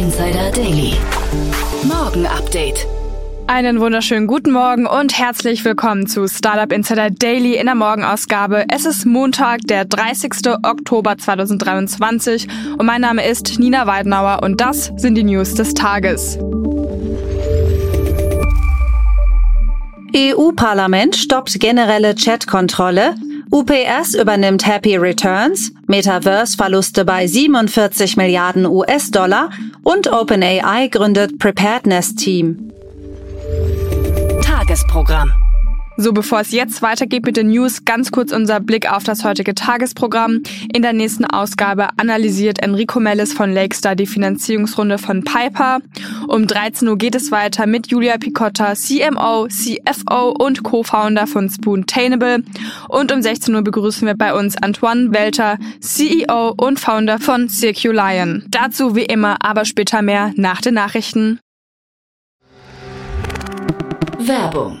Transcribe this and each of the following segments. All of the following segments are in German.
Insider Daily. Morgen Update. Einen wunderschönen guten Morgen und herzlich willkommen zu Startup Insider Daily in der Morgenausgabe. Es ist Montag, der 30. Oktober 2023 und mein Name ist Nina Weidenauer und das sind die News des Tages. EU-Parlament stoppt generelle Chatkontrolle. UPS übernimmt Happy Returns, Metaverse-Verluste bei 47 Milliarden US-Dollar und OpenAI gründet Preparedness Team. Tagesprogramm. So, bevor es jetzt weitergeht mit den News, ganz kurz unser Blick auf das heutige Tagesprogramm. In der nächsten Ausgabe analysiert Enrico Mellis von Lakestar die Finanzierungsrunde von Piper. Um 13 Uhr geht es weiter mit Julia Picotta, CMO, CFO und Co-Founder von Spoontainable. Und um 16 Uhr begrüßen wir bei uns Antoine Welter, CEO und Founder von Circulion. Dazu wie immer, aber später mehr nach den Nachrichten. Werbung.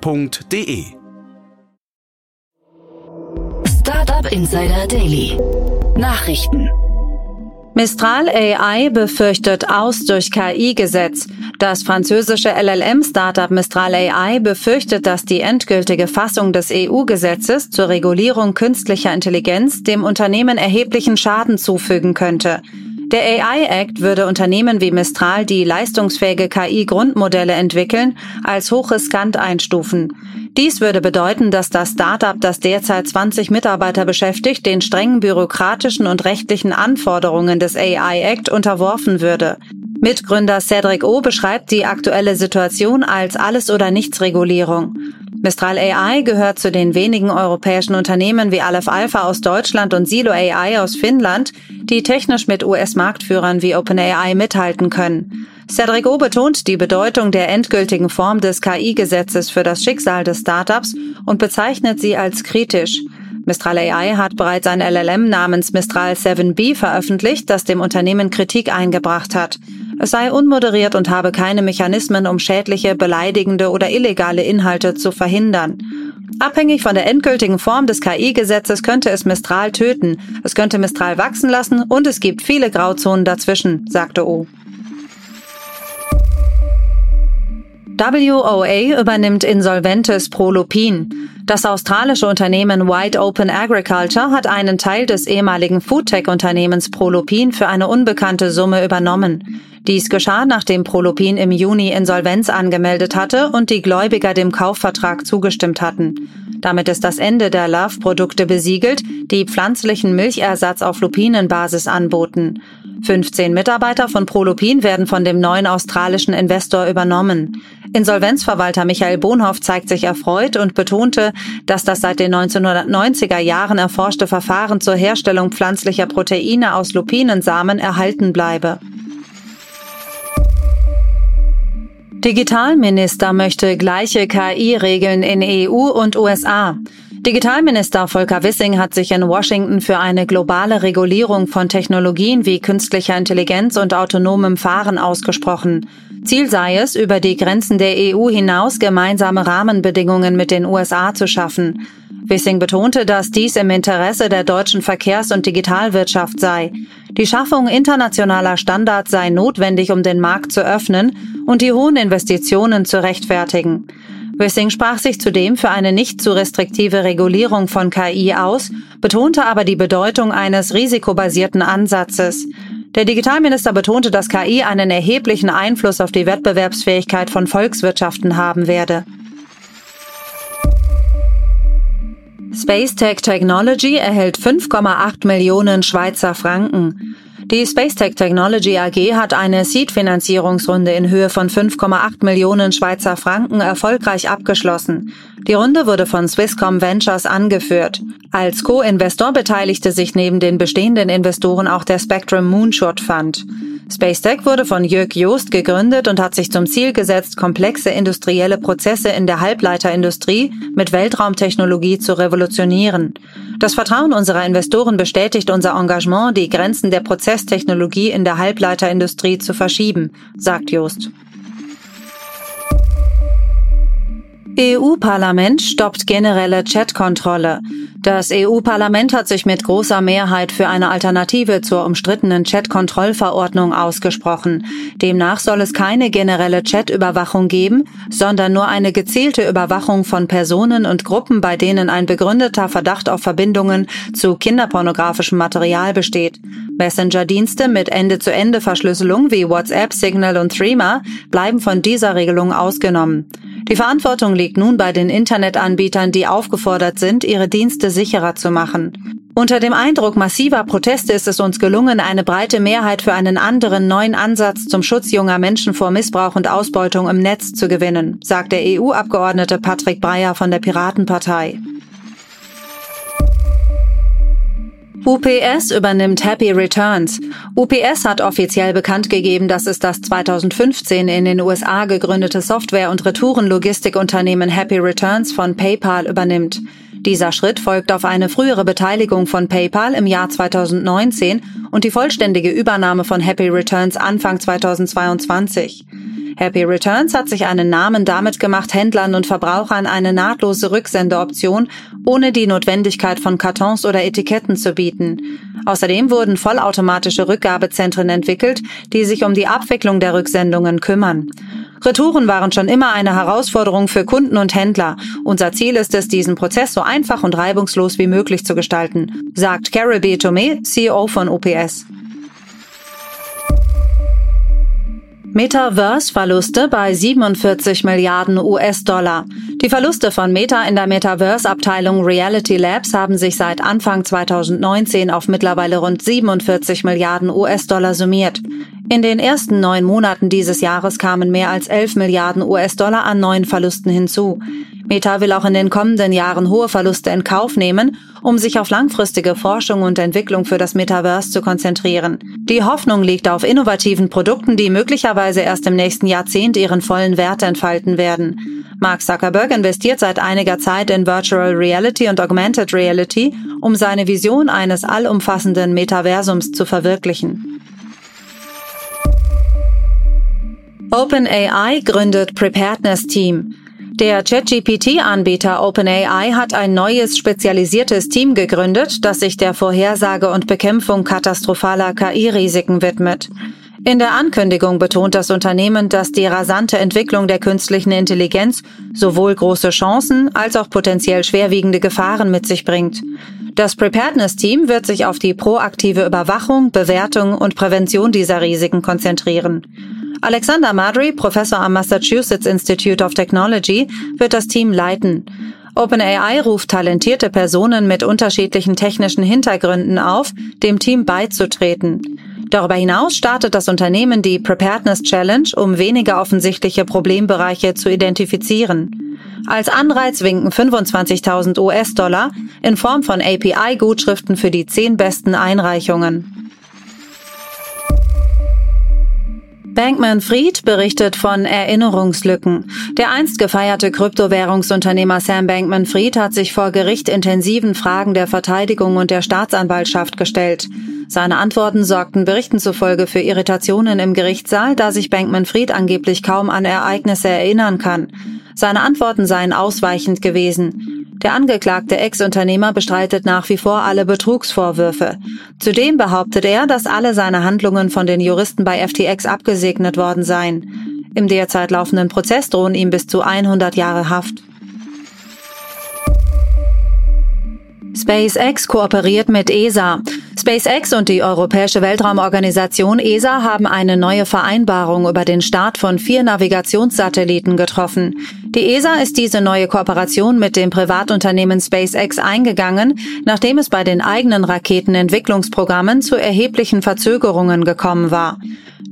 www.startup.de. Startup Insider Daily. Nachrichten. Mistral AI befürchtet aus durch KI-Gesetz. Das französische LLM-Startup Mistral AI befürchtet, dass die endgültige Fassung des EU-Gesetzes zur Regulierung künstlicher Intelligenz dem Unternehmen erheblichen Schaden zufügen könnte. Der AI Act würde Unternehmen wie Mistral, die leistungsfähige KI-Grundmodelle entwickeln, als hochriskant einstufen. Dies würde bedeuten, dass das Startup, das derzeit 20 Mitarbeiter beschäftigt, den strengen bürokratischen und rechtlichen Anforderungen des AI Act unterworfen würde. Mitgründer Cedric O beschreibt die aktuelle Situation als Alles- oder Nichts-Regulierung. Mistral AI gehört zu den wenigen europäischen Unternehmen wie Aleph Alpha aus Deutschland und Silo AI aus Finnland, die technisch mit US-Marktführern wie OpenAI mithalten können. Cedric O betont die Bedeutung der endgültigen Form des KI-Gesetzes für das Schicksal des Startups und bezeichnet sie als kritisch. Mistral AI hat bereits ein LLM namens Mistral 7B veröffentlicht, das dem Unternehmen Kritik eingebracht hat. Es sei unmoderiert und habe keine Mechanismen, um schädliche, beleidigende oder illegale Inhalte zu verhindern. Abhängig von der endgültigen Form des KI-Gesetzes könnte es Mistral töten, es könnte Mistral wachsen lassen und es gibt viele Grauzonen dazwischen, sagte O. WOA übernimmt insolventes Prolupin. Das australische Unternehmen Wide Open Agriculture hat einen Teil des ehemaligen Foodtech-Unternehmens Prolupin für eine unbekannte Summe übernommen. Dies geschah, nachdem Prolupin im Juni Insolvenz angemeldet hatte und die Gläubiger dem Kaufvertrag zugestimmt hatten. Damit ist das Ende der Love-Produkte besiegelt, die pflanzlichen Milchersatz auf Lupinenbasis anboten. 15 Mitarbeiter von Prolupin werden von dem neuen australischen Investor übernommen. Insolvenzverwalter Michael Bonhoff zeigt sich erfreut und betonte, dass das seit den 1990er Jahren erforschte Verfahren zur Herstellung pflanzlicher Proteine aus Lupinensamen erhalten bleibe. Digitalminister möchte gleiche KI-Regeln in EU und USA. Digitalminister Volker Wissing hat sich in Washington für eine globale Regulierung von Technologien wie künstlicher Intelligenz und autonomem Fahren ausgesprochen. Ziel sei es, über die Grenzen der EU hinaus gemeinsame Rahmenbedingungen mit den USA zu schaffen. Wissing betonte, dass dies im Interesse der deutschen Verkehrs- und Digitalwirtschaft sei. Die Schaffung internationaler Standards sei notwendig, um den Markt zu öffnen und die hohen Investitionen zu rechtfertigen. Wissing sprach sich zudem für eine nicht zu restriktive Regulierung von KI aus, betonte aber die Bedeutung eines risikobasierten Ansatzes. Der Digitalminister betonte, dass KI einen erheblichen Einfluss auf die Wettbewerbsfähigkeit von Volkswirtschaften haben werde. Spacetech Technology erhält 5,8 Millionen Schweizer Franken. Die Spacetech Technology AG hat eine Seed-Finanzierungsrunde in Höhe von 5,8 Millionen Schweizer Franken erfolgreich abgeschlossen. Die Runde wurde von Swisscom Ventures angeführt. Als Co-Investor beteiligte sich neben den bestehenden Investoren auch der Spectrum Moonshot Fund. Spacetech wurde von Jörg Joost gegründet und hat sich zum Ziel gesetzt, komplexe industrielle Prozesse in der Halbleiterindustrie mit Weltraumtechnologie zu revolutionieren. Das Vertrauen unserer Investoren bestätigt unser Engagement, die Grenzen der Prozesstechnologie in der Halbleiterindustrie zu verschieben, sagt Joost. EU-Parlament stoppt generelle Chatkontrolle. Das EU-Parlament hat sich mit großer Mehrheit für eine Alternative zur umstrittenen Chat-Kontrollverordnung ausgesprochen. Demnach soll es keine generelle Chat-Überwachung geben, sondern nur eine gezielte Überwachung von Personen und Gruppen, bei denen ein begründeter Verdacht auf Verbindungen zu kinderpornografischem Material besteht. Messenger-Dienste mit Ende-zu-Ende-Verschlüsselung wie WhatsApp, Signal und Threema bleiben von dieser Regelung ausgenommen. Die Verantwortung liegt nun bei den Internetanbietern, die aufgefordert sind, ihre Dienste sicherer zu machen. Unter dem Eindruck massiver Proteste ist es uns gelungen, eine breite Mehrheit für einen anderen neuen Ansatz zum Schutz junger Menschen vor Missbrauch und Ausbeutung im Netz zu gewinnen, sagt der EU-Abgeordnete Patrick Breyer von der Piratenpartei. UPS übernimmt Happy Returns. UPS hat offiziell bekannt gegeben, dass es das 2015 in den USA gegründete Software- und Retourenlogistikunternehmen Happy Returns von PayPal übernimmt. Dieser Schritt folgt auf eine frühere Beteiligung von PayPal im Jahr 2019 und die vollständige Übernahme von Happy Returns Anfang 2022. Happy Returns hat sich einen Namen damit gemacht, Händlern und Verbrauchern eine nahtlose Rücksendeoption ohne die Notwendigkeit von Kartons oder Etiketten zu bieten. Außerdem wurden vollautomatische Rückgabezentren entwickelt, die sich um die Abwicklung der Rücksendungen kümmern. Retouren waren schon immer eine Herausforderung für Kunden und Händler. Unser Ziel ist es, diesen Prozess so einfach und reibungslos wie möglich zu gestalten, sagt Carol B. Tomé, CEO von OPS. Metaverse-Verluste bei 47 Milliarden US-Dollar. Die Verluste von Meta in der Metaverse-Abteilung Reality Labs haben sich seit Anfang 2019 auf mittlerweile rund 47 Milliarden US-Dollar summiert. In den ersten neun Monaten dieses Jahres kamen mehr als 11 Milliarden US-Dollar an neuen Verlusten hinzu. Meta will auch in den kommenden Jahren hohe Verluste in Kauf nehmen, um sich auf langfristige Forschung und Entwicklung für das Metaverse zu konzentrieren. Die Hoffnung liegt auf innovativen Produkten, die möglicherweise erst im nächsten Jahrzehnt ihren vollen Wert entfalten werden. Mark Zuckerberg investiert seit einiger Zeit in Virtual Reality und Augmented Reality, um seine Vision eines allumfassenden Metaversums zu verwirklichen. OpenAI gründet Preparedness Team. Der ChatGPT-Anbieter OpenAI hat ein neues spezialisiertes Team gegründet, das sich der Vorhersage und Bekämpfung katastrophaler KI-Risiken widmet. In der Ankündigung betont das Unternehmen, dass die rasante Entwicklung der künstlichen Intelligenz sowohl große Chancen als auch potenziell schwerwiegende Gefahren mit sich bringt. Das Preparedness-Team wird sich auf die proaktive Überwachung, Bewertung und Prävention dieser Risiken konzentrieren. Alexander Madry, Professor am Massachusetts Institute of Technology, wird das Team leiten. OpenAI ruft talentierte Personen mit unterschiedlichen technischen Hintergründen auf, dem Team beizutreten. Darüber hinaus startet das Unternehmen die Preparedness Challenge, um weniger offensichtliche Problembereiche zu identifizieren. Als Anreiz winken 25.000 US-Dollar in Form von API-Gutschriften für die zehn besten Einreichungen. Bankman Fried berichtet von Erinnerungslücken. Der einst gefeierte Kryptowährungsunternehmer Sam Bankman Fried hat sich vor Gericht intensiven Fragen der Verteidigung und der Staatsanwaltschaft gestellt. Seine Antworten sorgten Berichten zufolge für Irritationen im Gerichtssaal, da sich Bankman Fried angeblich kaum an Ereignisse erinnern kann. Seine Antworten seien ausweichend gewesen. Der angeklagte Ex-Unternehmer bestreitet nach wie vor alle Betrugsvorwürfe. Zudem behauptet er, dass alle seine Handlungen von den Juristen bei FTX abgesegnet worden seien. Im derzeit laufenden Prozess drohen ihm bis zu 100 Jahre Haft. SpaceX kooperiert mit ESA. SpaceX und die Europäische Weltraumorganisation ESA haben eine neue Vereinbarung über den Start von vier Navigationssatelliten getroffen. Die ESA ist diese neue Kooperation mit dem Privatunternehmen SpaceX eingegangen, nachdem es bei den eigenen Raketenentwicklungsprogrammen zu erheblichen Verzögerungen gekommen war.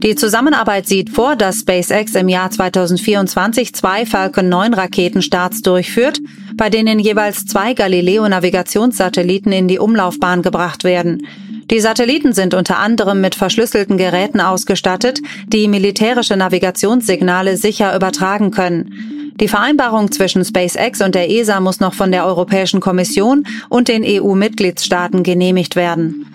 Die Zusammenarbeit sieht vor, dass SpaceX im Jahr 2024 zwei Falcon 9 Raketenstarts durchführt, bei denen jeweils zwei Galileo-Navigationssatelliten in die Umlaufbahn gebracht werden. Die Satelliten sind unter anderem mit verschlüsselten Geräten ausgestattet, die militärische Navigationssignale sicher übertragen können. Die Vereinbarung zwischen SpaceX und der ESA muss noch von der Europäischen Kommission und den EU-Mitgliedstaaten genehmigt werden.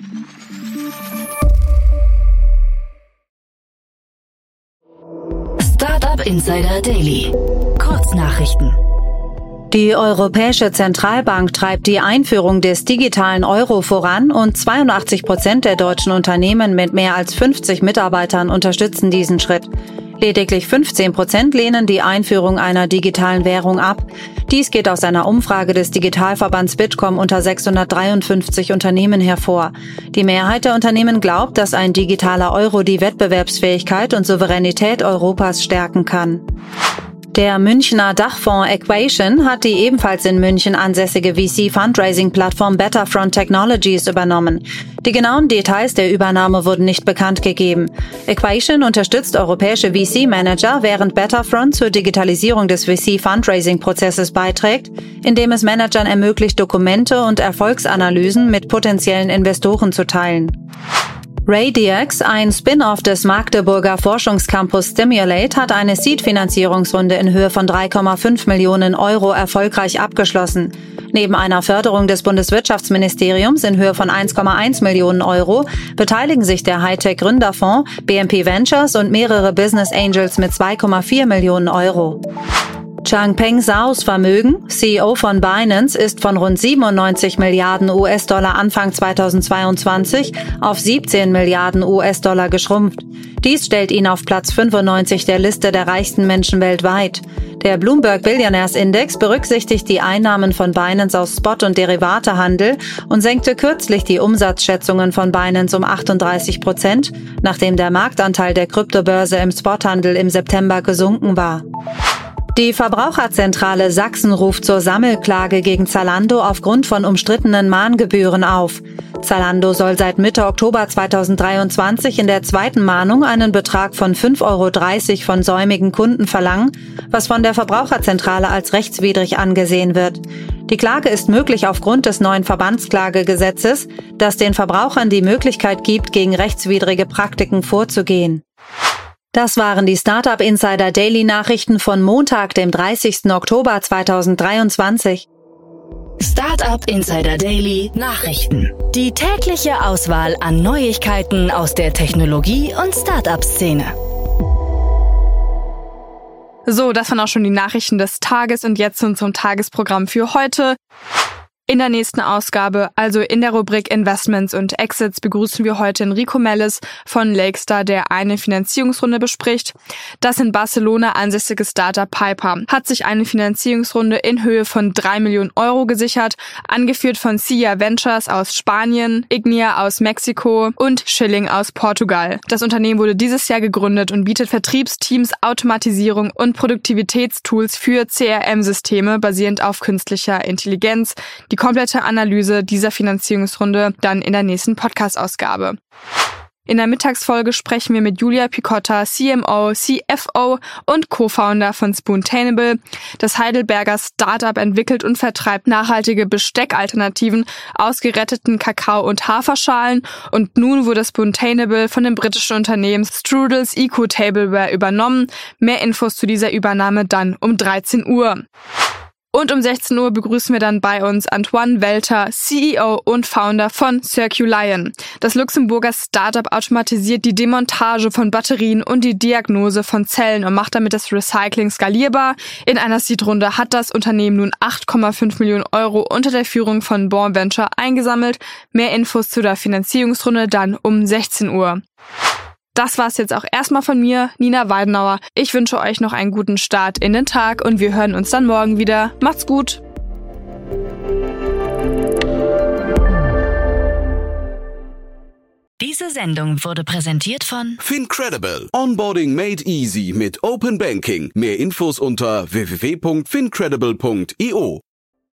Startup Insider Daily. Kurznachrichten. Die Europäische Zentralbank treibt die Einführung des digitalen Euro voran und 82 Prozent der deutschen Unternehmen mit mehr als 50 Mitarbeitern unterstützen diesen Schritt. Lediglich 15 Prozent lehnen die Einführung einer digitalen Währung ab. Dies geht aus einer Umfrage des Digitalverbands Bitkom unter 653 Unternehmen hervor. Die Mehrheit der Unternehmen glaubt, dass ein digitaler Euro die Wettbewerbsfähigkeit und Souveränität Europas stärken kann. Der Münchner Dachfonds Equation hat die ebenfalls in München ansässige VC-Fundraising-Plattform Betterfront Technologies übernommen. Die genauen Details der Übernahme wurden nicht bekannt gegeben. Equation unterstützt europäische VC-Manager, während Betterfront zur Digitalisierung des VC-Fundraising-Prozesses beiträgt, indem es Managern ermöglicht, Dokumente und Erfolgsanalysen mit potenziellen Investoren zu teilen. RayDX, ein Spin-off des Magdeburger Forschungscampus Stimulate, hat eine Seed-Finanzierungsrunde in Höhe von 3,5 Millionen Euro erfolgreich abgeschlossen. Neben einer Förderung des Bundeswirtschaftsministeriums in Höhe von 1,1 Millionen Euro beteiligen sich der Hightech Gründerfonds, BNP Ventures und mehrere Business Angels mit 2,4 Millionen Euro. Changpeng Zhaos Vermögen, CEO von Binance, ist von rund 97 Milliarden US-Dollar Anfang 2022 auf 17 Milliarden US-Dollar geschrumpft. Dies stellt ihn auf Platz 95 der Liste der reichsten Menschen weltweit. Der Bloomberg Billionaires Index berücksichtigt die Einnahmen von Binance aus Spot- und Derivatehandel und senkte kürzlich die Umsatzschätzungen von Binance um 38 Prozent, nachdem der Marktanteil der Kryptobörse im Spothandel im September gesunken war. Die Verbraucherzentrale Sachsen ruft zur Sammelklage gegen Zalando aufgrund von umstrittenen Mahngebühren auf. Zalando soll seit Mitte Oktober 2023 in der zweiten Mahnung einen Betrag von 5,30 Euro von säumigen Kunden verlangen, was von der Verbraucherzentrale als rechtswidrig angesehen wird. Die Klage ist möglich aufgrund des neuen Verbandsklagegesetzes, das den Verbrauchern die Möglichkeit gibt, gegen rechtswidrige Praktiken vorzugehen. Das waren die Startup Insider Daily Nachrichten von Montag, dem 30. Oktober 2023. Startup Insider Daily Nachrichten. Die tägliche Auswahl an Neuigkeiten aus der Technologie- und Startup-Szene. So, das waren auch schon die Nachrichten des Tages und jetzt zum Tagesprogramm für heute. In der nächsten Ausgabe, also in der Rubrik Investments und Exits, begrüßen wir heute Enrico Mellis von Lakestar, der eine Finanzierungsrunde bespricht. Das in Barcelona ansässige Startup Piper hat sich eine Finanzierungsrunde in Höhe von drei Millionen Euro gesichert, angeführt von Cia Ventures aus Spanien, Ignia aus Mexiko und Schilling aus Portugal. Das Unternehmen wurde dieses Jahr gegründet und bietet Vertriebsteams, Automatisierung und Produktivitätstools für CRM-Systeme basierend auf künstlicher Intelligenz. Die komplette Analyse dieser Finanzierungsrunde dann in der nächsten Podcast-Ausgabe. In der Mittagsfolge sprechen wir mit Julia Picotta, CMO, CFO und Co-Founder von Spoontainable. Das Heidelberger Startup entwickelt und vertreibt nachhaltige Besteckalternativen aus geretteten Kakao- und Haferschalen und nun wurde Spoontainable von dem britischen Unternehmen Strudels Eco Tableware übernommen. Mehr Infos zu dieser Übernahme dann um 13 Uhr. Und um 16 Uhr begrüßen wir dann bei uns Antoine Welter, CEO und Founder von Circulion. Das Luxemburger Startup automatisiert die Demontage von Batterien und die Diagnose von Zellen und macht damit das Recycling skalierbar. In einer Seed-Runde hat das Unternehmen nun 8,5 Millionen Euro unter der Führung von Born Venture eingesammelt. Mehr Infos zu der Finanzierungsrunde dann um 16 Uhr. Das war es jetzt auch erstmal von mir, Nina Weidenauer. Ich wünsche euch noch einen guten Start in den Tag und wir hören uns dann morgen wieder. Macht's gut! Diese Sendung wurde präsentiert von Fincredible. Onboarding made easy mit Open Banking. Mehr Infos unter www.fincredible.io.